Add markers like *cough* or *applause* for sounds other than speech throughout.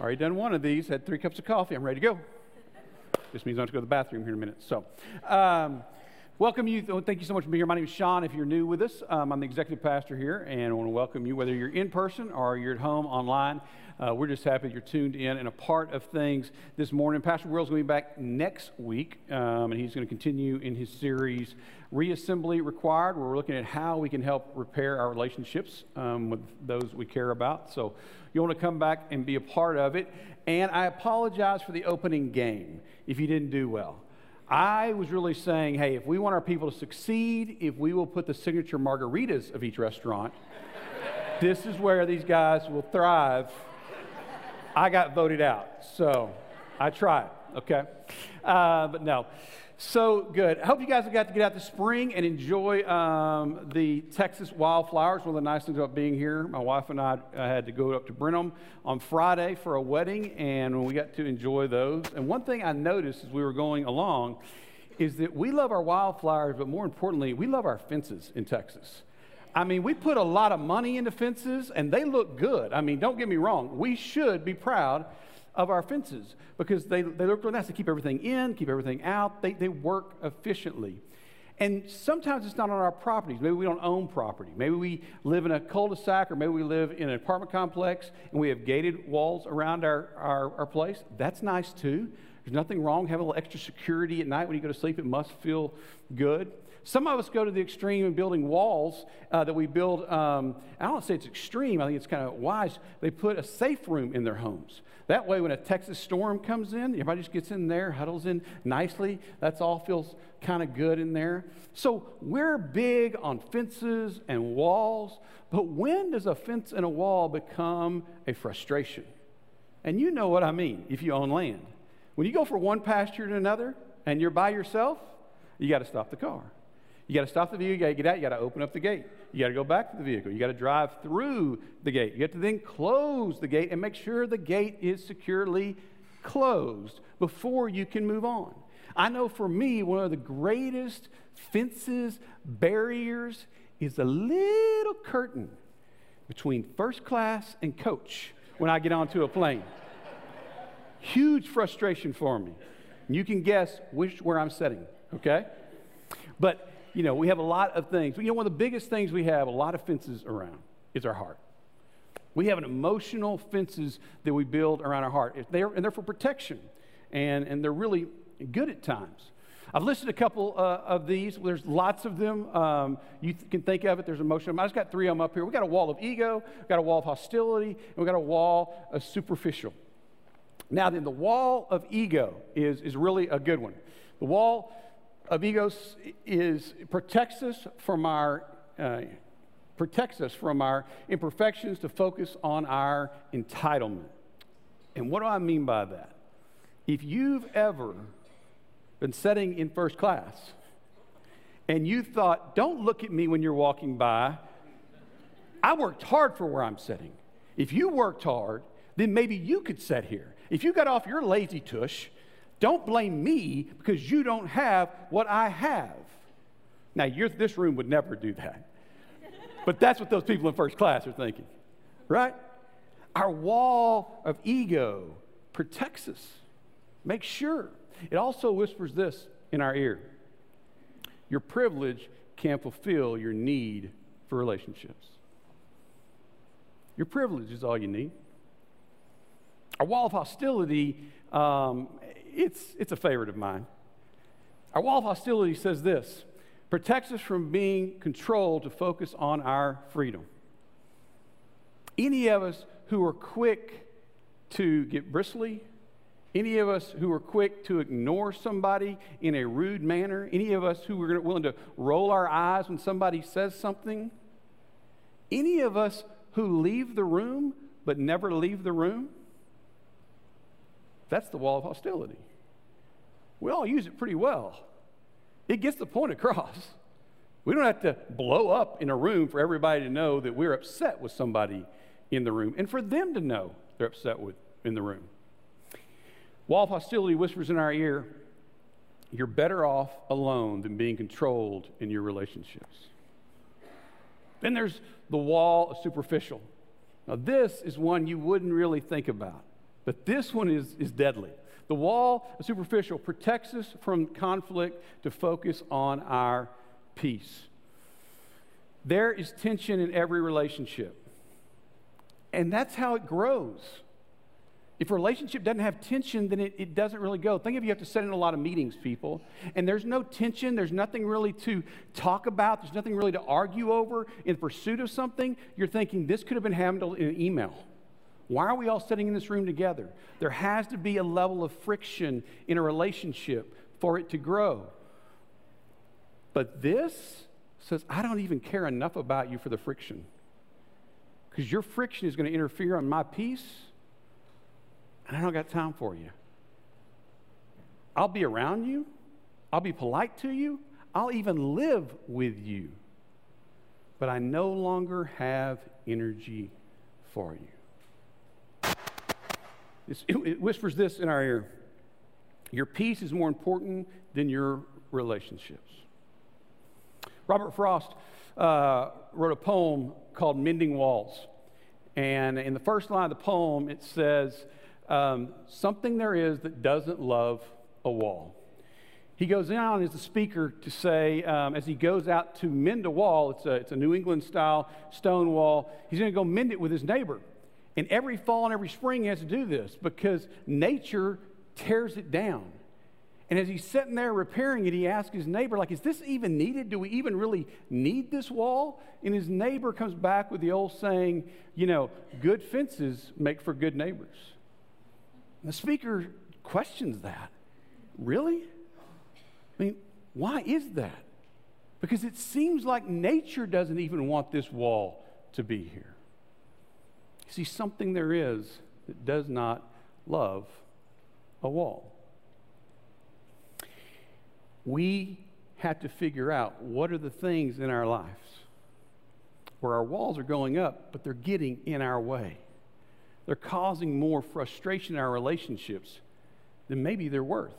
Already done one of these, had three cups of coffee. I'm ready to go. This means I have to go to the bathroom here in a minute. So, um, welcome you. Thank you so much for being here. My name is Sean. If you're new with us, um, I'm the executive pastor here, and I want to welcome you, whether you're in person or you're at home online. Uh, we're just happy you're tuned in and a part of things this morning. Pastor Will's going to be back next week, um, and he's going to continue in his series, Reassembly Required, where we're looking at how we can help repair our relationships um, with those we care about. So you want to come back and be a part of it. And I apologize for the opening game if you didn't do well. I was really saying, hey, if we want our people to succeed, if we will put the signature margaritas of each restaurant, this is where these guys will thrive I got voted out. So I tried, okay? Uh, but no. So good. I hope you guys have got to get out this spring and enjoy um, the Texas wildflowers. One of the nice things about being here, my wife and I uh, had to go up to Brenham on Friday for a wedding, and we got to enjoy those. And one thing I noticed as we were going along is that we love our wildflowers, but more importantly, we love our fences in Texas. I mean, we put a lot of money into fences and they look good. I mean, don't get me wrong. We should be proud of our fences because they, they look really nice. They keep everything in, keep everything out, they, they work efficiently. And sometimes it's not on our properties. Maybe we don't own property. Maybe we live in a cul de sac or maybe we live in an apartment complex and we have gated walls around our, our, our place. That's nice too. There's nothing wrong having a little extra security at night when you go to sleep. It must feel good. Some of us go to the extreme in building walls uh, that we build. Um, I don't say it's extreme, I think it's kind of wise. They put a safe room in their homes. That way, when a Texas storm comes in, everybody just gets in there, huddles in nicely. That's all feels kind of good in there. So, we're big on fences and walls, but when does a fence and a wall become a frustration? And you know what I mean if you own land. When you go from one pasture to another and you're by yourself, you got to stop the car. You got to stop the vehicle, you got to get out, you got to open up the gate. You got to go back to the vehicle. You got to drive through the gate. You have to then close the gate and make sure the gate is securely closed before you can move on. I know for me, one of the greatest fences, barriers, is a little curtain between first class and coach when I get onto a plane. Huge frustration for me. You can guess which where I'm sitting, okay? But you know, we have a lot of things. You know, one of the biggest things we have, a lot of fences around, is our heart. We have an emotional fences that we build around our heart. They're, and they're for protection, and, and they're really good at times. I've listed a couple uh, of these. There's lots of them. Um, you th- can think of it. There's emotional. I just got three of them up here. We got a wall of ego, we got a wall of hostility, and we got a wall of superficial. Now, then, the wall of ego is, is really a good one. The wall of egos is protects us from our uh, protects us from our imperfections to focus on our entitlement. And what do I mean by that? If you've ever been sitting in first class and you thought, don't look at me when you're walking by, I worked hard for where I'm sitting. If you worked hard, then maybe you could sit here. If you got off your lazy tush don't blame me because you don't have what I have. Now, this room would never do that. But that's what those people in first class are thinking, right? Our wall of ego protects us. Make sure. It also whispers this in our ear Your privilege can fulfill your need for relationships. Your privilege is all you need. Our wall of hostility um, it's, it's a favorite of mine. Our wall of hostility says this protects us from being controlled to focus on our freedom. Any of us who are quick to get bristly, any of us who are quick to ignore somebody in a rude manner, any of us who are willing to roll our eyes when somebody says something, any of us who leave the room but never leave the room, That's the wall of hostility. We all use it pretty well. It gets the point across. We don't have to blow up in a room for everybody to know that we're upset with somebody in the room and for them to know they're upset with in the room. Wall of hostility whispers in our ear, you're better off alone than being controlled in your relationships. Then there's the wall of superficial. Now, this is one you wouldn't really think about, but this one is, is deadly. The wall superficial protects us from conflict to focus on our peace. There is tension in every relationship, and that's how it grows. If a relationship doesn't have tension, then it, it, doesn't really go. Think of you have to sit in a lot of meetings, people, and there's no tension, there's nothing really to talk about, there's nothing really to argue over in pursuit of something. You're thinking, this could have been handled in an email. Why are we all sitting in this room together? There has to be a level of friction in a relationship for it to grow. But this says, I don't even care enough about you for the friction. Because your friction is going to interfere on my peace, and I don't got time for you. I'll be around you, I'll be polite to you, I'll even live with you. But I no longer have energy for you. It whispers this in our ear Your peace is more important than your relationships. Robert Frost uh, wrote a poem called Mending Walls. And in the first line of the poem, it says, um, Something there is that doesn't love a wall. He goes on as the speaker to say, um, as he goes out to mend a wall, it's a, it's a New England style stone wall, he's going to go mend it with his neighbor. And every fall and every spring he has to do this because nature tears it down. And as he's sitting there repairing it, he asks his neighbor, like, is this even needed? Do we even really need this wall? And his neighbor comes back with the old saying, you know, good fences make for good neighbors. And the speaker questions that. Really? I mean, why is that? Because it seems like nature doesn't even want this wall to be here. See, something there is that does not love a wall we have to figure out what are the things in our lives where our walls are going up, but they're getting in our way. They're causing more frustration in our relationships than maybe they're worth.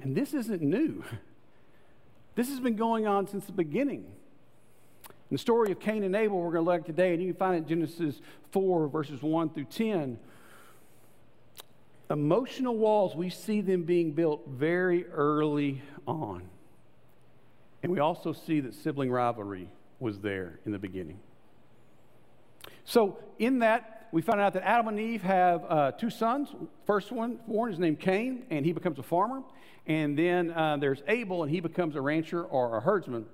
And this isn't new. *laughs* This has been going on since the beginning. The story of Cain and Abel, we're going to look at today, and you can find it in Genesis 4, verses 1 through 10 emotional walls, we see them being built very early on. And we also see that sibling rivalry was there in the beginning. So, in that, we find out that Adam and Eve have uh, two sons. First one born is named Cain, and he becomes a farmer. And then uh, there's Abel, and he becomes a rancher or a herdsman.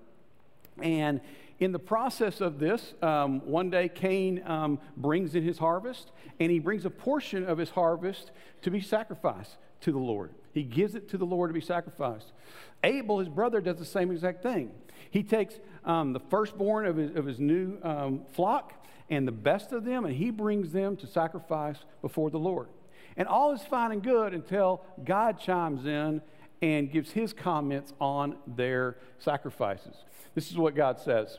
And in the process of this, um, one day Cain um, brings in his harvest, and he brings a portion of his harvest to be sacrificed to the Lord. He gives it to the Lord to be sacrificed. Abel, his brother, does the same exact thing. He takes um, the firstborn of his, of his new um, flock and the best of them, and he brings them to sacrifice before the Lord. And all is fine and good until God chimes in and gives his comments on their sacrifices. This is what God says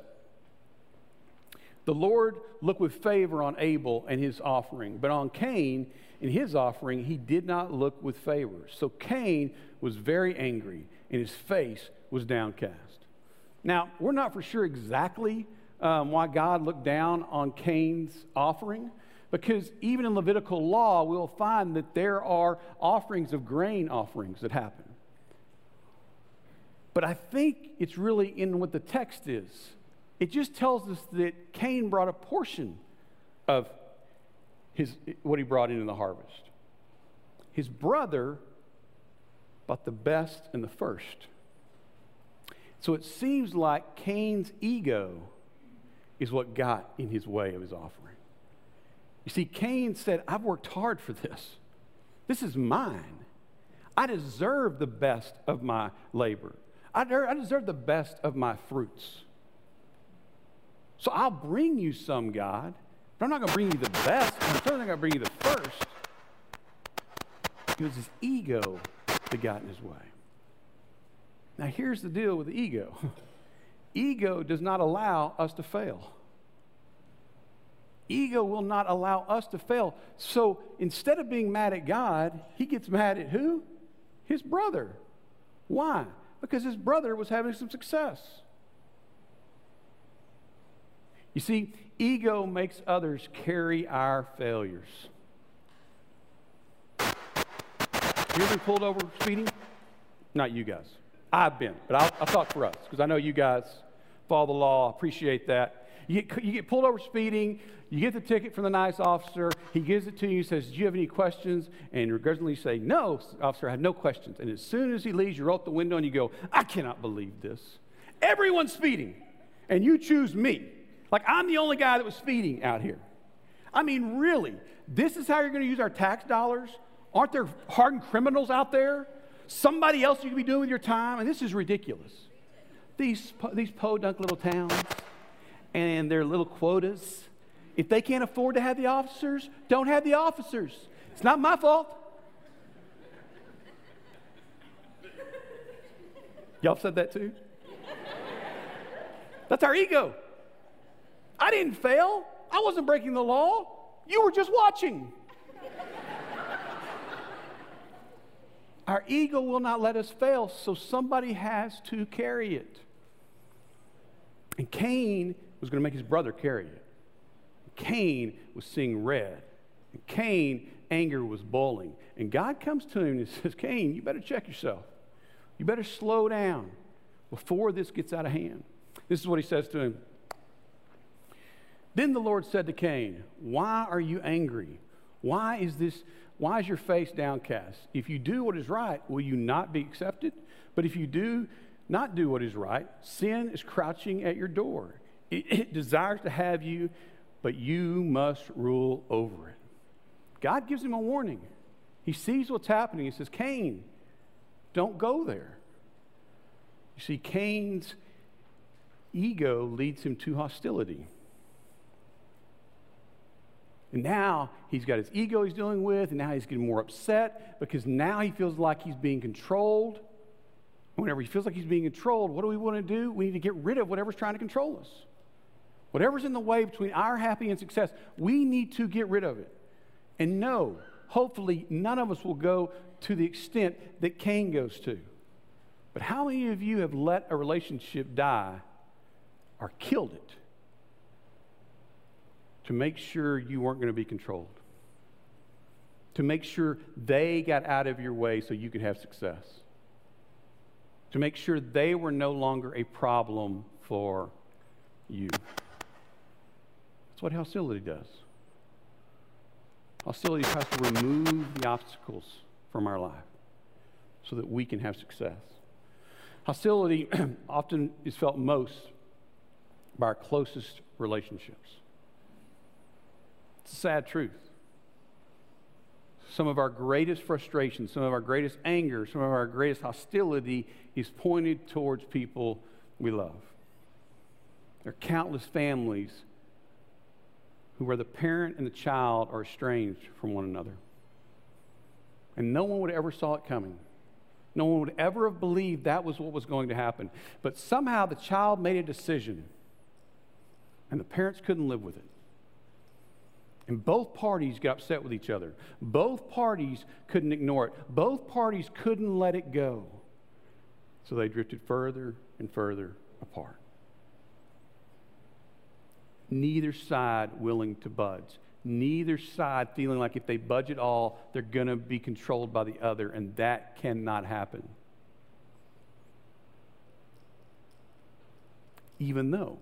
the Lord looked with favor on Abel and his offering, but on Cain and his offering, he did not look with favor. So Cain was very angry, and his face was downcast. Now, we're not for sure exactly um, why God looked down on Cain's offering, because even in Levitical law, we'll find that there are offerings of grain offerings that happen. But I think it's really in what the text is it just tells us that Cain brought a portion of his, what he brought in in the harvest. His brother brought the best and the first. So it seems like Cain's ego is what got in his way of his offering. You see, Cain said, I've worked hard for this. This is mine. I deserve the best of my labor. I deserve the best of my fruits. So I'll bring you some, God. But I'm not going to bring you the best. I'm certainly not going to bring you the first. Was his ego that got in his way. Now, here's the deal with the ego *laughs* ego does not allow us to fail. Ego will not allow us to fail. So instead of being mad at God, he gets mad at who? His brother. Why? Because his brother was having some success. You see, ego makes others carry our failures. You ever been pulled over speeding? Not you guys. I've been, but I'll, I'll talk for us because I know you guys follow the law, appreciate that. You get, you get pulled over speeding, you get the ticket from the nice officer, he gives it to you, says, Do you have any questions? And regretfully say, No, officer, I have no questions. And as soon as he leaves, you roll out the window and you go, I cannot believe this. Everyone's speeding, and you choose me. Like I'm the only guy that was speeding out here. I mean, really, this is how you're going to use our tax dollars? Aren't there hardened criminals out there? Somebody else you could be doing with your time? And this is ridiculous. These, these podunk little towns and their little quotas, if they can't afford to have the officers, don't have the officers. It's not my fault. Y'all said that too? That's our ego. I didn't fail. I wasn't breaking the law. You were just watching. Our ego will not let us fail, so somebody has to carry it. And Cain was going to make his brother carry it. Cain was seeing red. And Cain, anger was boiling. And God comes to him and says, Cain, you better check yourself. You better slow down before this gets out of hand. This is what he says to him then the Lord said to Cain, Why are you angry? Why is this? Why is your face downcast? If you do what is right, will you not be accepted? But if you do not do what is right, sin is crouching at your door. It, it desires to have you, but you must rule over it. God gives him a warning. He sees what's happening. He says, Cain, don't go there. You see, Cain's ego leads him to hostility. And now he's got his ego he's dealing with, and now he's getting more upset because now he feels like he's being controlled. Whenever he feels like he's being controlled, what do we want to do? We need to get rid of whatever's trying to control us. Whatever's in the way between our happy and success, we need to get rid of it. And no, hopefully, none of us will go to the extent that Cain goes to. But how many of you have let a relationship die or killed it to make sure you weren't going to be controlled, to make sure they got out of your way so you could have success, to make sure they were no longer a problem for you. That's what hostility does. Hostility tries to remove the obstacles from our life so that we can have success. Hostility *clears throat* often is felt most by our closest relationships. Sad truth. Some of our greatest frustration, some of our greatest anger, some of our greatest hostility is pointed towards people we love. There are countless families who, where the parent and the child are estranged from one another. And no one would ever saw it coming. No one would ever have believed that was what was going to happen. But somehow the child made a decision, and the parents couldn't live with it. And both parties got upset with each other. Both parties couldn't ignore it. Both parties couldn't let it go. So they drifted further and further apart. Neither side willing to budge. Neither side feeling like if they budge at all, they're going to be controlled by the other, and that cannot happen. Even though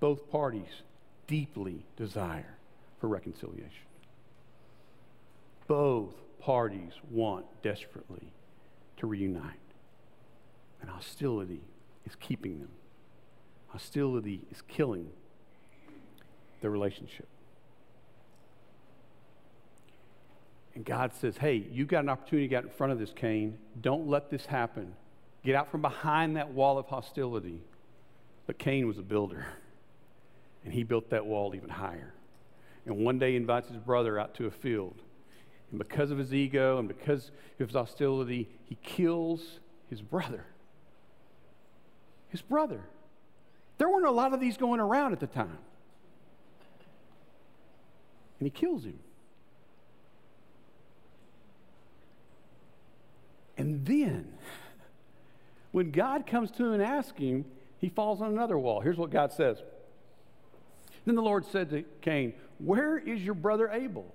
both parties deeply desire for reconciliation. Both parties want desperately to reunite, and hostility is keeping them. Hostility is killing the relationship. And God says, Hey, you've got an opportunity to get in front of this, Cain. Don't let this happen. Get out from behind that wall of hostility. But Cain was a builder, and he built that wall even higher and one day invites his brother out to a field. And because of his ego and because of his hostility, he kills his brother. His brother. There weren't a lot of these going around at the time. And he kills him. And then, when God comes to him and asks him, he falls on another wall. Here's what God says. Then the Lord said to Cain, Where is your brother Abel?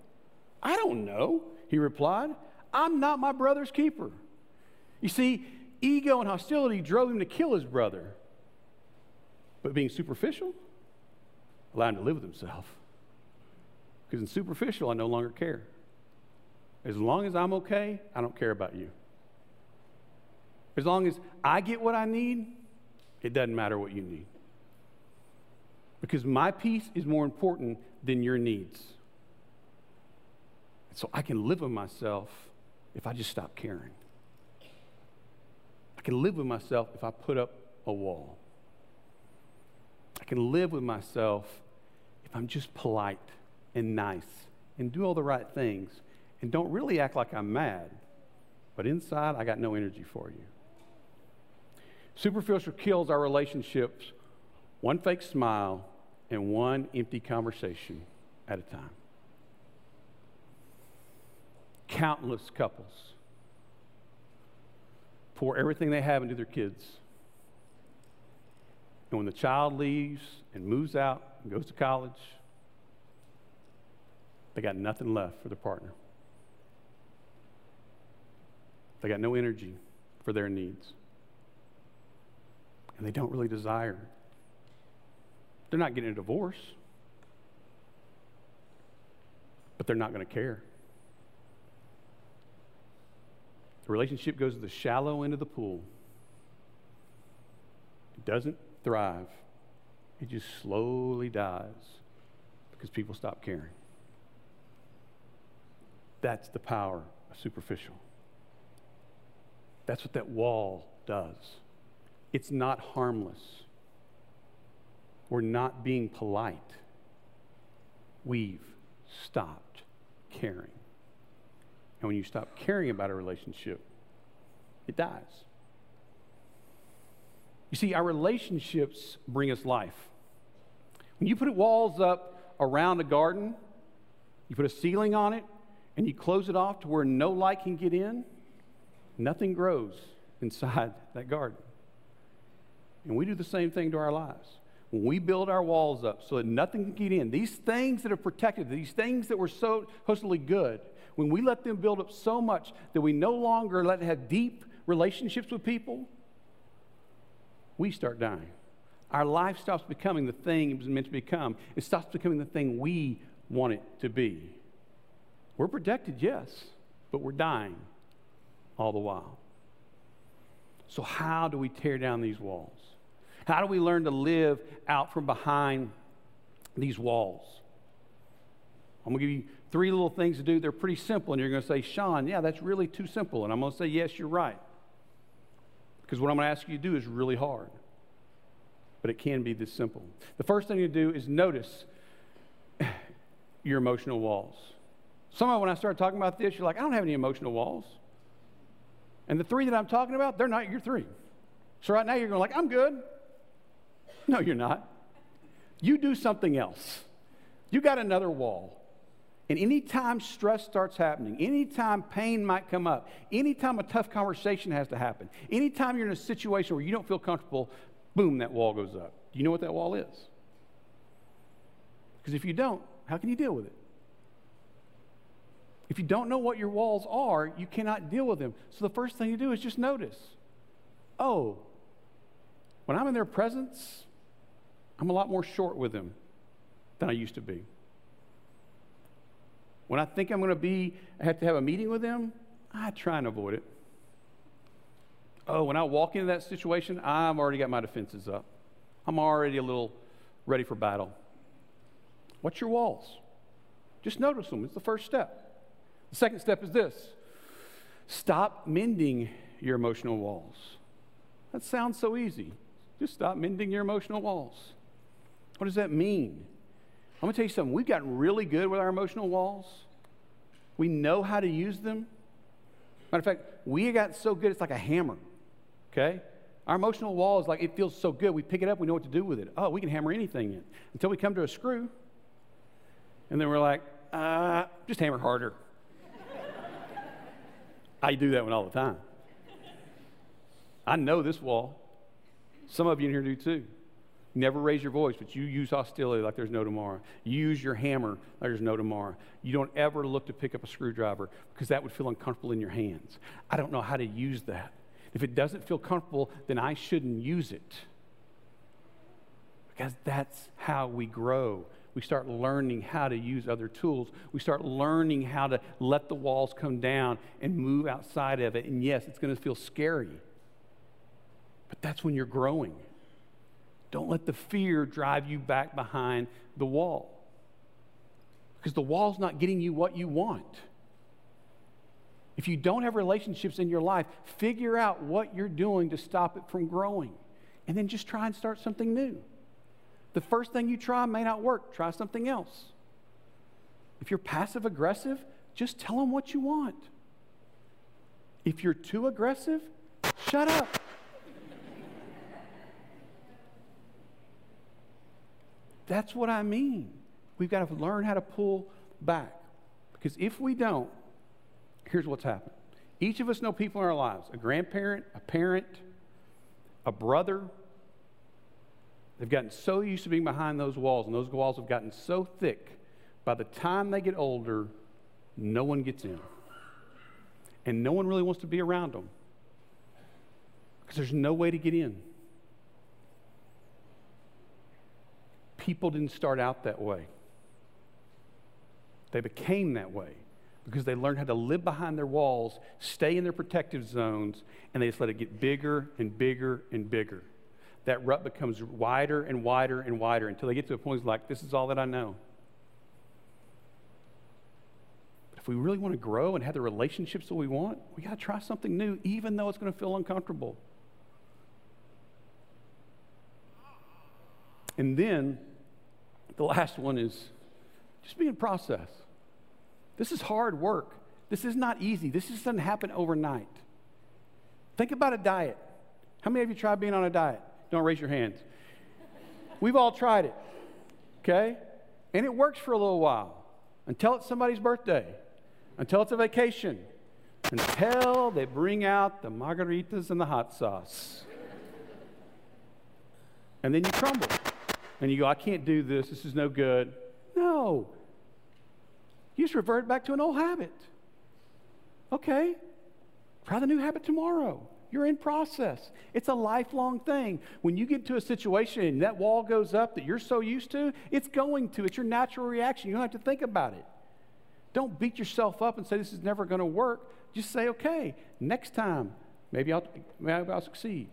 I don't know, he replied. I'm not my brother's keeper. You see, ego and hostility drove him to kill his brother. But being superficial allowed him to live with himself. Because in superficial, I no longer care. As long as I'm okay, I don't care about you. As long as I get what I need, it doesn't matter what you need. Because my peace is more important than your needs. So I can live with myself if I just stop caring. I can live with myself if I put up a wall. I can live with myself if I'm just polite and nice and do all the right things and don't really act like I'm mad, but inside I got no energy for you. Superficial kills our relationships one fake smile and one empty conversation at a time. Countless couples pour everything they have into their kids. And when the child leaves and moves out and goes to college, they got nothing left for their partner. They got no energy for their needs and they don't really desire. They're not getting a divorce, but they're not going to care. The relationship goes to the shallow end of the pool. It doesn't thrive, it just slowly dies because people stop caring. That's the power of superficial. That's what that wall does. It's not harmless. We're not being polite. We've stopped caring. And when you stop caring about a relationship, it dies. You see, our relationships bring us life. When you put walls up around a garden, you put a ceiling on it, and you close it off to where no light can get in, nothing grows inside *laughs* that garden. And we do the same thing to our lives. When we build our walls up so that nothing can get in, these things that are protected, these things that were so supposedly good, when we let them build up so much that we no longer let it have deep relationships with people, we start dying. Our life stops becoming the thing it was meant to become. It stops becoming the thing we want it to be. We're protected, yes, but we're dying all the while. So, how do we tear down these walls? How do we learn to live out from behind these walls? I'm going to give you three little things to do. They're pretty simple. And you're going to say, Sean, yeah, that's really too simple. And I'm going to say, yes, you're right. Because what I'm going to ask you to do is really hard. But it can be this simple. The first thing to do is notice *sighs* your emotional walls. Somehow, when I start talking about this, you're like, I don't have any emotional walls. And the three that I'm talking about, they're not your three. So right now you're going like, I'm good. No, you're not. You do something else. You got another wall. And anytime stress starts happening, anytime pain might come up, anytime a tough conversation has to happen, anytime you're in a situation where you don't feel comfortable, boom, that wall goes up. Do you know what that wall is? Because if you don't, how can you deal with it? If you don't know what your walls are, you cannot deal with them. So the first thing you do is just notice oh, when I'm in their presence, I'm a lot more short with them than I used to be. When I think I'm going to be, I have to have a meeting with them, I try and avoid it. Oh, when I walk into that situation, I've already got my defenses up. I'm already a little ready for battle. What's your walls? Just notice them. It's the first step. The second step is this stop mending your emotional walls. That sounds so easy. Just stop mending your emotional walls. What does that mean? I'm going to tell you something. We've gotten really good with our emotional walls. we know how to use them. Matter of fact, we got so good, it's like a hammer, okay? Our emotional wall is like, it feels so good. We pick it up, we know what to do with it. Oh, we can hammer anything in until we come to a screw. And then we're like, uh, just hammer harder. *laughs* I do that one all the time. I know this wall. Some of you in here do too. Never raise your voice, but you use hostility like there's no tomorrow. You use your hammer like there's no tomorrow. You don't ever look to pick up a screwdriver because that would feel uncomfortable in your hands. I don't know how to use that. If it doesn't feel comfortable, then I shouldn't use it. Because that's how we grow. We start learning how to use other tools. We start learning how to let the walls come down and move outside of it. And yes, it's going to feel scary. But that's when you're growing. Don't let the fear drive you back behind the wall. Because the wall's not getting you what you want. If you don't have relationships in your life, figure out what you're doing to stop it from growing. And then just try and start something new. The first thing you try may not work. Try something else. If you're passive aggressive, just tell them what you want. If you're too aggressive, shut up. That's what I mean. We've got to learn how to pull back. Because if we don't, here's what's happened. Each of us know people in our lives a grandparent, a parent, a brother. They've gotten so used to being behind those walls, and those walls have gotten so thick, by the time they get older, no one gets in. And no one really wants to be around them because there's no way to get in. People didn't start out that way. They became that way because they learned how to live behind their walls, stay in their protective zones, and they just let it get bigger and bigger and bigger. That rut becomes wider and wider and wider until they get to a point like, this is all that I know. But if we really want to grow and have the relationships that we want, we got to try something new, even though it's going to feel uncomfortable. And then the last one is just be in process. This is hard work. This is not easy. This just doesn't happen overnight. Think about a diet. How many of you tried being on a diet? Don't raise your hands. We've all tried it, okay? And it works for a little while until it's somebody's birthday, until it's a vacation, until they bring out the margaritas and the hot sauce. And then you crumble and you go, I can't do this, this is no good. No. You just revert back to an old habit. Okay, try the new habit tomorrow. You're in process. It's a lifelong thing. When you get to a situation and that wall goes up that you're so used to, it's going to. It's your natural reaction. You don't have to think about it. Don't beat yourself up and say this is never going to work. Just say, okay, next time, maybe I'll, maybe I'll succeed.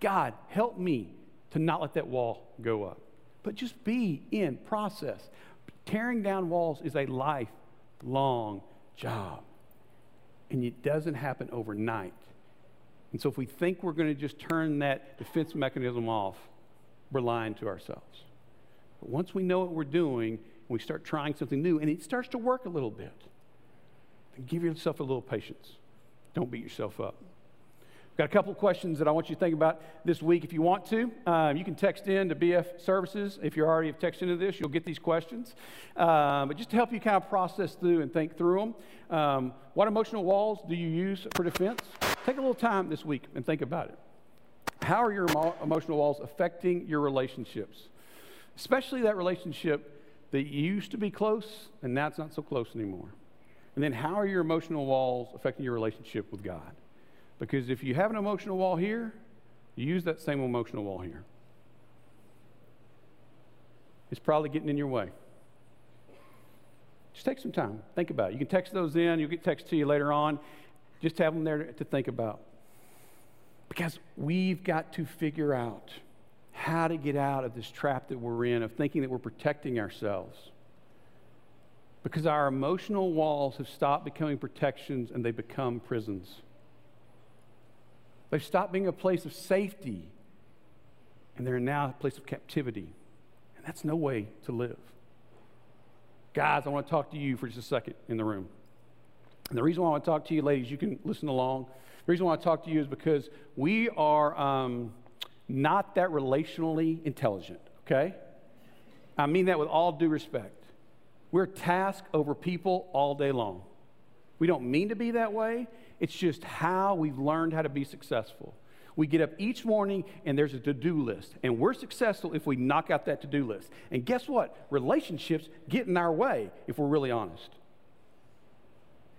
God, help me to not let that wall go up but just be in process. Tearing down walls is a lifelong job, and it doesn't happen overnight. And so, if we think we're going to just turn that defense mechanism off, we're lying to ourselves. But once we know what we're doing, we start trying something new, and it starts to work a little bit, give yourself a little patience. Don't beat yourself up. Got a couple questions that I want you to think about this week. If you want to, um, you can text in to BF Services. If you're already have texted into this, you'll get these questions. Um, but just to help you kind of process through and think through them, um, what emotional walls do you use for defense? Take a little time this week and think about it. How are your emo- emotional walls affecting your relationships? Especially that relationship that used to be close and now it's not so close anymore. And then how are your emotional walls affecting your relationship with God? Because if you have an emotional wall here, you use that same emotional wall here. It's probably getting in your way. Just take some time. Think about it. You can text those in. You'll get text to you later on. Just have them there to think about. Because we've got to figure out how to get out of this trap that we're in of thinking that we're protecting ourselves. Because our emotional walls have stopped becoming protections and they become prisons. They've stopped being a place of safety, and they're now a place of captivity. And that's no way to live. Guys, I want to talk to you for just a second in the room. And the reason why I want to talk to you, ladies, you can listen along. The reason why I talk to you is because we are um, not that relationally intelligent, okay? I mean that with all due respect. We're task over people all day long. We don't mean to be that way. It's just how we've learned how to be successful. We get up each morning and there's a to do list. And we're successful if we knock out that to do list. And guess what? Relationships get in our way if we're really honest.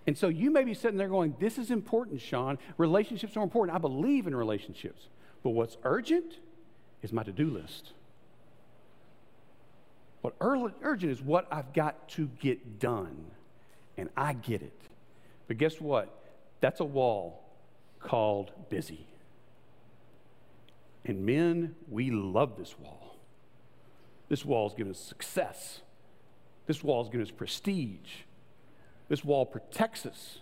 And so you may be sitting there going, This is important, Sean. Relationships are important. I believe in relationships. But what's urgent is my to do list. What urgent is what I've got to get done. And I get it. But guess what? That's a wall called busy. And men, we love this wall. This wall has given us success. This wall has given us prestige. This wall protects us.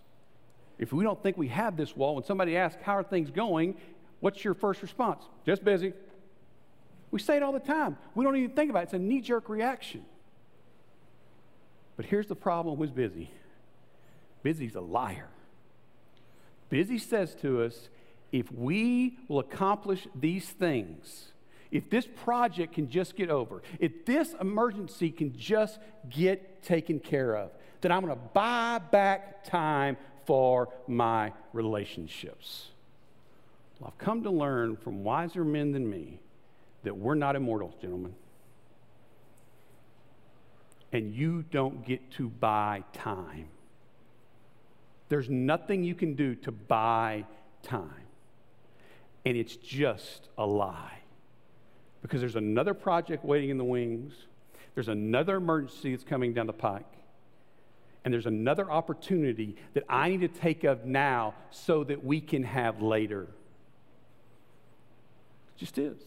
If we don't think we have this wall, when somebody asks, How are things going? What's your first response? Just busy. We say it all the time. We don't even think about it. It's a knee jerk reaction. But here's the problem with busy busy's a liar. Busy says to us, if we will accomplish these things, if this project can just get over, if this emergency can just get taken care of, then I'm going to buy back time for my relationships. Well, I've come to learn from wiser men than me that we're not immortal, gentlemen. And you don't get to buy time. There's nothing you can do to buy time. And it's just a lie. Because there's another project waiting in the wings, there's another emergency that's coming down the pike, and there's another opportunity that I need to take of now so that we can have later. It just is.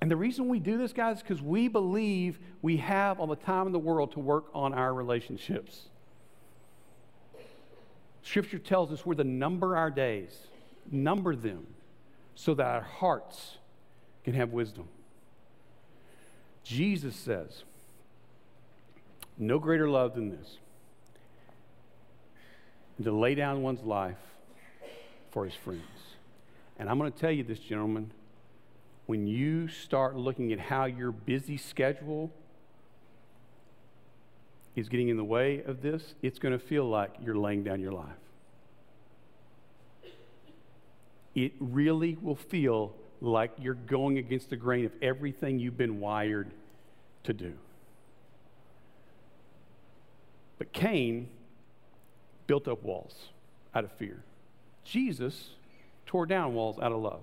And the reason we do this, guys, is because we believe we have all the time in the world to work on our relationships. Scripture tells us we're to number our days, number them, so that our hearts can have wisdom. Jesus says, no greater love than this to lay down one's life for his friends. And I'm going to tell you this, gentlemen when you start looking at how your busy schedule is getting in the way of this, it's going to feel like you're laying down your life. It really will feel like you're going against the grain of everything you've been wired to do. But Cain built up walls out of fear. Jesus tore down walls out of love.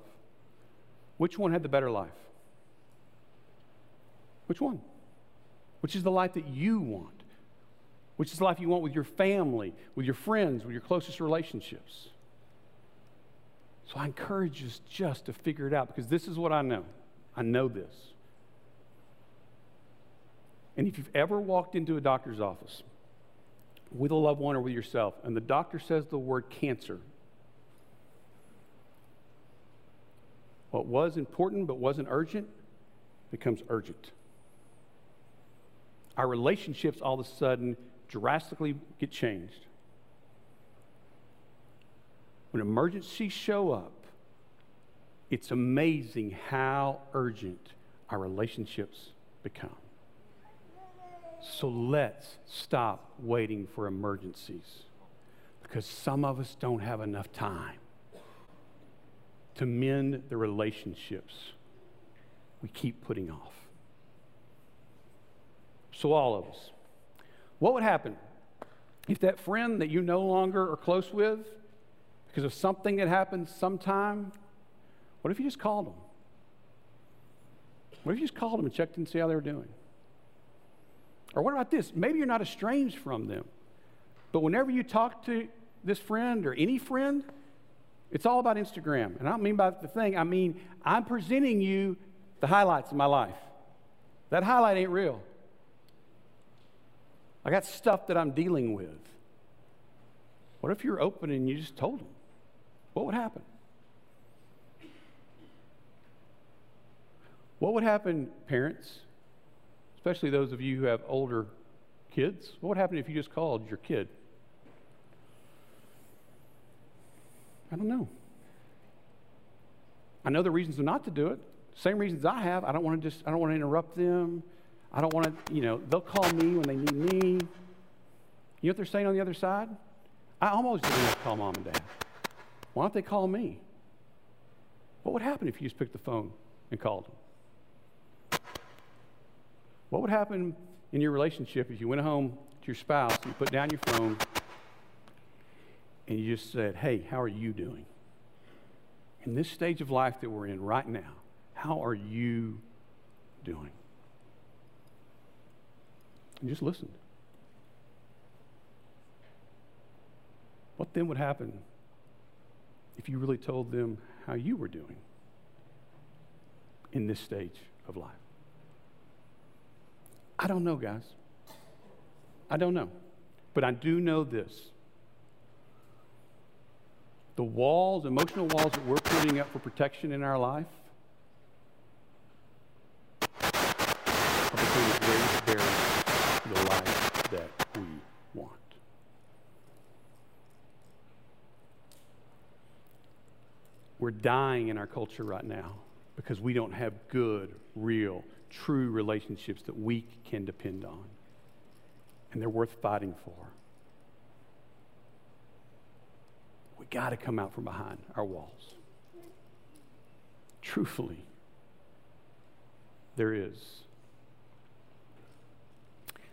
Which one had the better life? Which one? Which is the life that you want? Which is life you want with your family, with your friends, with your closest relationships? So I encourage you just to figure it out because this is what I know. I know this. And if you've ever walked into a doctor's office with a loved one or with yourself, and the doctor says the word cancer, What was important but wasn't urgent becomes urgent. Our relationships all of a sudden drastically get changed. When emergencies show up, it's amazing how urgent our relationships become. So let's stop waiting for emergencies because some of us don't have enough time to mend the relationships we keep putting off. So, all of us, what would happen if that friend that you no longer are close with, because of something that happened sometime, what if you just called them? What if you just called them and checked in to see how they were doing? Or what about this? Maybe you're not estranged from them, but whenever you talk to this friend or any friend, it's all about Instagram. And I don't mean by the thing, I mean I'm presenting you the highlights of my life. That highlight ain't real. I got stuff that I'm dealing with. What if you're open and you just told them? What would happen? What would happen, parents, especially those of you who have older kids? What would happen if you just called your kid? I don't know. I know the reasons not to do it. Same reasons I have. I don't want to just I don't want to interrupt them. I don't want to, you know, they'll call me when they need me. You know what they're saying on the other side? I almost didn't have to call mom and dad. Why don't they call me? What would happen if you just picked the phone and called them? What would happen in your relationship if you went home to your spouse and you put down your phone and you just said, Hey, how are you doing? In this stage of life that we're in right now, how are you doing? And just listened. What then would happen if you really told them how you were doing in this stage of life? I don't know, guys. I don't know. But I do know this. The walls, emotional walls that we're putting up for protection in our life, are becoming the greatest barriers to the life that we want. We're dying in our culture right now because we don't have good, real, true relationships that we can depend on. And they're worth fighting for. We got to come out from behind our walls. Truthfully, there is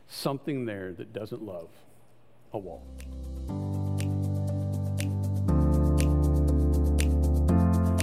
something there that doesn't love a wall.